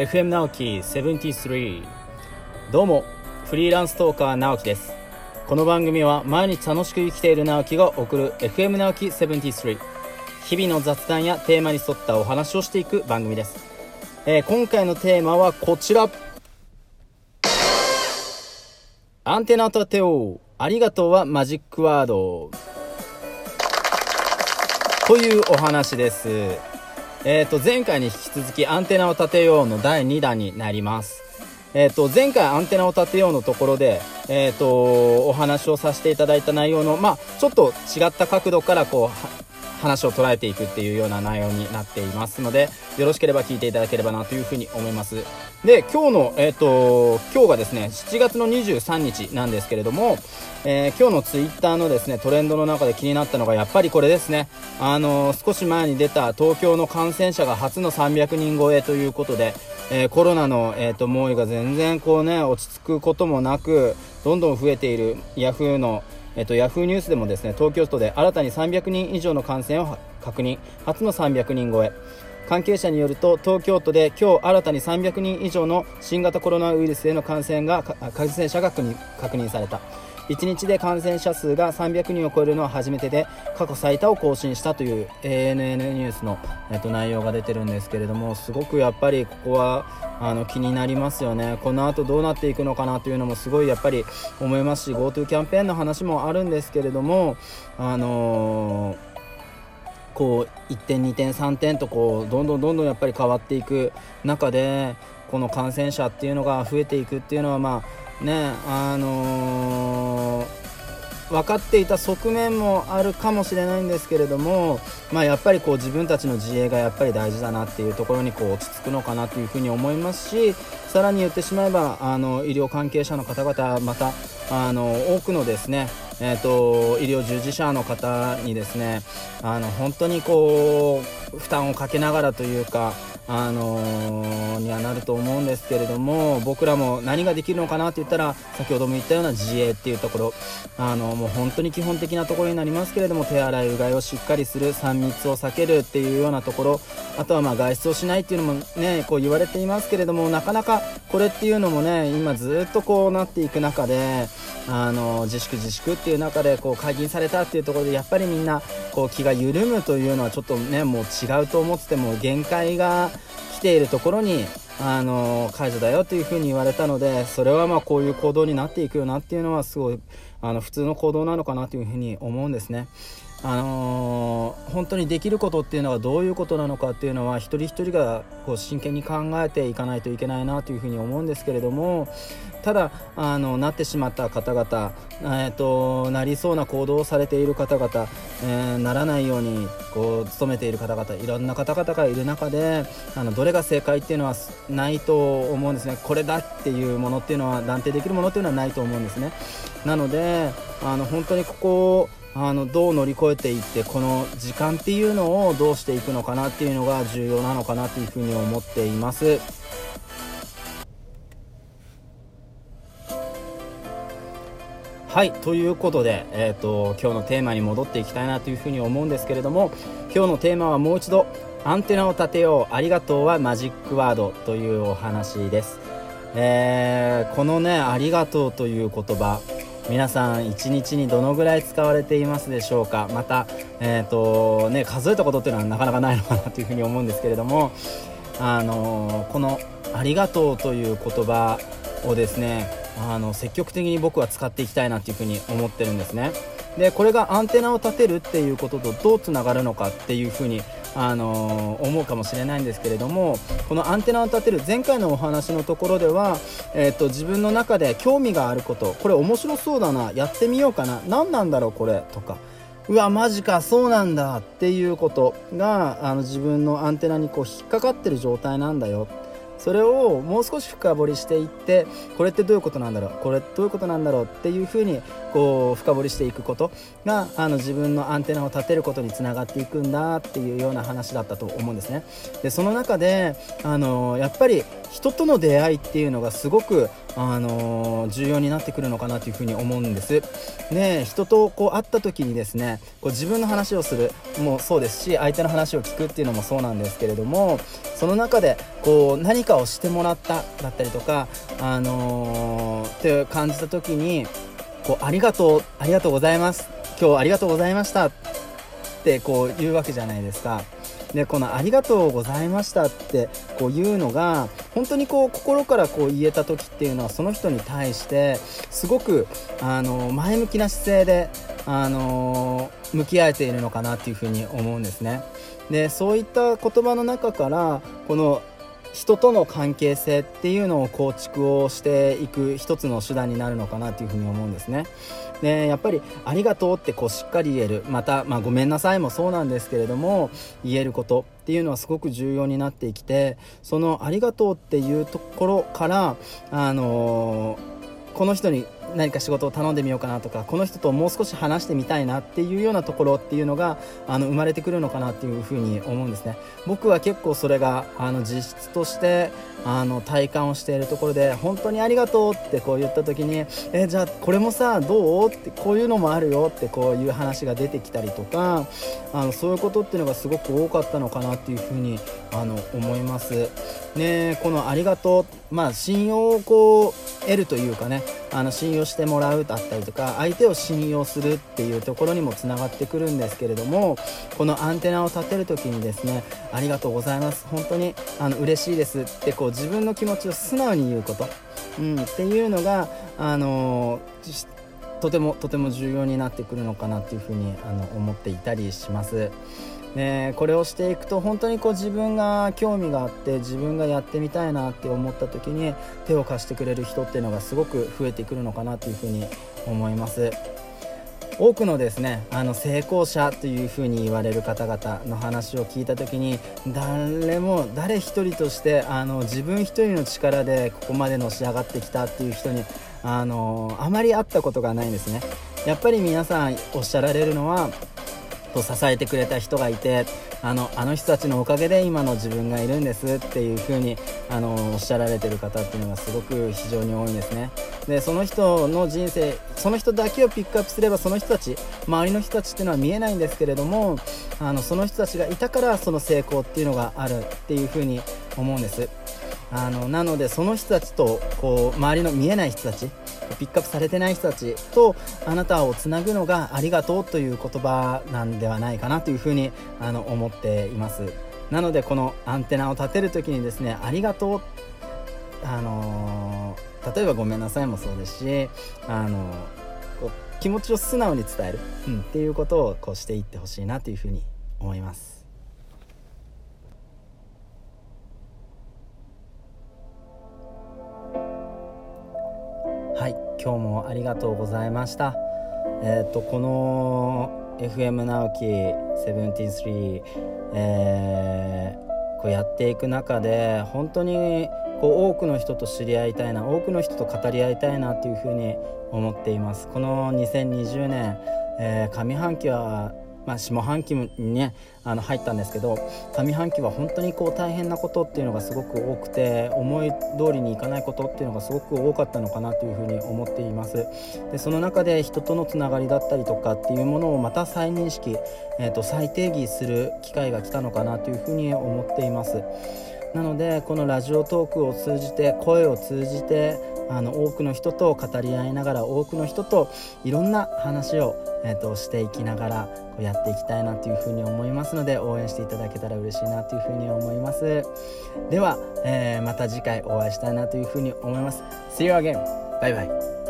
FM 直樹73どうもフリーランストーカー直樹です。この番組は毎日楽しく生きている直樹が送る FM 直樹73日々の雑談やテーマに沿ったお話をしていく番組です、えー今回のテーマはこちら。アンテナを立てようありがとうはマジックワード。というお話です。えっ、と、前回に引き続きアンテナを立てようの第2弾になります。えっ、と、前回アンテナを立てようのところで、えっ、と、お話をさせていただいた内容の、まあ、ちょっと違った角度からこう、話を捉えていくっていうような内容になっていますので、よろしければ聞いていただければなというふうに思います。で、今日の、えっ、と、今日がですね、7月の23日なんですけれども、えー今日のツイッターのですね、トレンドの中で気になったのが、やっぱりこれですね。あのー少し前に出た東京の感染者が初の300人超えということで、えーコロナの、えー、と猛威が全然こうね、落ち着くこともなく、どんどん増えているヤフーの、えっと、ヤフーニュースでもですね、東京都で新たに300人以上の感染を確認。初の300人超え。関係者によると東京都で今日新たに300人以上の新型コロナウイルスへの感染が感染者が確認された。1日で感染者数が300人を超えるのは初めてで過去最多を更新したという ANN ニュースの、えっと、内容が出てるんですけれどもすごくやっぱりここはあの気になりますよね。この後どうなっていくのかなというのもすごいやっぱり思いますし GoTo キャンペーンの話もあるんですけれどもあのーこう1点2点3点とこうどんどんどんどんやっぱり変わっていく中でこの感染者っていうのが増えていくっていうのはまあねあのー分かっていた側面もあるかもしれないんですけれども、まあ、やっぱりこう自分たちの自衛がやっぱり大事だなっていうところにこう落ち着くのかなというふうに思いますしさらに言ってしまえばあの医療関係者の方々またあの多くのですねえー、と医療従事者の方にですねあの本当にこう負担をかけながらというか、あのーにはなると思うんですけれども僕らも何ができるのかなって言ったら先ほども言ったような自衛っていうところ。あのもう本当に基本的なところになりますけれども手洗いうがいをしっかりする3密を避けるっていうようなところ。あとはまあ外出をしないっていうのもねこう言われていますけれどもなかなかこれっていうのもね今ずっとこうなっていく中であの自粛自粛っていう中でこう解禁されたっていうところでやっぱりみんなこう気が緩むというのはちょっとねもう違うと思ってても限界が来ているところにあの解除だよというふうに言われたのでそれはまあこういう行動になっていくよなっていうのはすごいあの普通の行動なのかなというふうに思うんですね。あのー本当にできることっていうのはどういうことなのかっていうのは一人一人がこう真剣に考えていかないといけないなというふうに思うんですけれどもただあのなってしまった方々、えー、となりそうな行動をされている方々、えーならないようにこう努めている方々いろんな方々がいる中であのどれが正解っていうのはないと思うんですね。これだっていうものっていうのは断定できるものっていうのはないと思うんですね。なのであの本当にここあのどう乗り越えていってこの時間っていうのをどうしていくのかなっていうのが重要なのかなというふうに思っています。はいということで、えー、と今日のテーマに戻っていきたいなというふうに思うんですけれども今日のテーマはもう一度アンテナを立てようありがとうはマジックワードというお話です、えーこのねありがとうという言葉皆さん一日にどのぐらい使われていますでしょうか？また、えーとね、数えたことっていうのはなかなかないのかなというふうに思うんですけれどもあのこの「ありがとう」という言葉をですねあの積極的に僕は使っていきたいなというふうに思ってるんですね。でこれがアンテナを立てるっていうこととどうつながるのかっていうふうにあの思うかもしれないんですけれどもこのアンテナを立てる前回のお話のところでは、えー、と自分の中で興味があることこれ面白そうだなやってみようかな何なんだろうこれとかうわマジかそうなんだっていうことがあの自分のアンテナにこう引っかかってる状態なんだよそれをもう少し深掘りしていってこれってどういうことなんだろうこれどういうことなんだろうっていうふうにこう深掘りしていくことがあの自分のアンテナを立てることにつながっていくんだっていうような話だったと思うんですね。でその中であのやっぱり人との出会いっていうのがすごくあの重要になってくるのかなというふうに思うんです。で人とこう会った時にですねこう自分の話をするもそうですし相手の話を聞くっていうのもそうなんですけれどもその中でこう何かをしてもらっただったりとかあのー、って感じた時にこうありがとうありがとうございます今日ありがとうございましたってこう言うわけじゃないですか。でこの「ありがとうございました」ってこう言うのが本当にこう心からこう言えた時っていうのはその人に対してすごくあの前向きな姿勢であの向き合えているのかなっていうふうに思うんですね。でそういった言葉の中からこの人との関係性っていうのを構築をしていく一つの手段になるのかなというふうに思うんですね。でやっぱり「ありがとう」ってこうしっかり言えるまた、まあ、ごめんなさい」もそうなんですけれども言えることっていうのはすごく重要になってきてその「ありがとう」っていうところからあのー、この人に何か仕事を頼んでみようかなとかこの人ともう少し話してみたいなっていうようなところっていうのがあの生まれてくるのかなっていうふうに思うんですね。僕は結構それがあの実質としてあの体感をしているところで本当にありがとうってこう言った時にえじゃあこれもさどうってこういうのもあるよってこういう話が出てきたりとかあのそういうことっていうのがすごく多かったのかなっていうふうにあの思います。ねこのありがとうまあ信用をこう得るというかねあの信用してもらうだったりとか相手を信用するっていうところにもつながってくるんですけれどもこのアンテナを立てる時にですねありがとうございます本当にあの嬉しいですってこう自分の気持ちを素直に言うこと、うん、っていうのがあのとてもとても重要になってくるのかなっていうふうにあの思っていたりします。ね、これをしていくと本当にこう自分が興味があって自分がやってみたいなって思った時に手を貸してくれる人っていうのがすごく増えてくるのかなというふうに思います。多くのですねあの成功者というふうに言われる方々の話を聞いた時に誰も誰一人としてあの自分一人の力でここまでのし上がってきたっていう人にあのあまり会ったことがないんですね。やっぱり皆さんおっしゃられるのはと支えてくれた人がいてあのあの人たちのおかげで今の自分がいるんですっていう風にあのおっしゃられてる方っていうのがすごく非常に多いんですね。でその人の人生その人だけをピックアップすればその人たち周りの人たちっていうのは見えないんですけれどもあのその人たちがいたからその成功っていうのがあるっていう風に思うんです。あのなのでその人たちとこう周りの見えない人たちピックアップされてない人たちとあなたをつなぐのがありがとうという言葉なんではないかなというふうにあの思っています。なのでこのアンテナを立てる時にですねありがとうあのー、例えばごめんなさいもそうですしあのー、気持ちを素直に伝える、うん、っていうことをこうしていってほしいなというふうに思います。今日もありがとうございました。えっ、ー、とこの FM 直樹73えー、こうやっていく中で本当にこう多くの人と知り合いたいな多くの人と語り合いたいなというふうに思っています。この2020年、えー、上半期はまあ、下半期にねあの入ったんですけど上半期は本当にこう大変なことっていうのがすごく多くて思い通りにいかないことっていうのがすごく多かったのかなというふうに思っています。でその中で人とのつながりだったりとかっていうものをまた再認識、えー、と再定義する機会が来たのかなというふうに思っています。なのでこのラジオトークを通じて声を通じてあの多くの人と語り合いながら多くの人といろんな話を、えーと、していきながらこうやっていきたいなというふうに思いますので応援していただけたら嬉しいなというふうに思います。では、えー、また次回お会いしたいなというふうに思います。See you again! バイバイ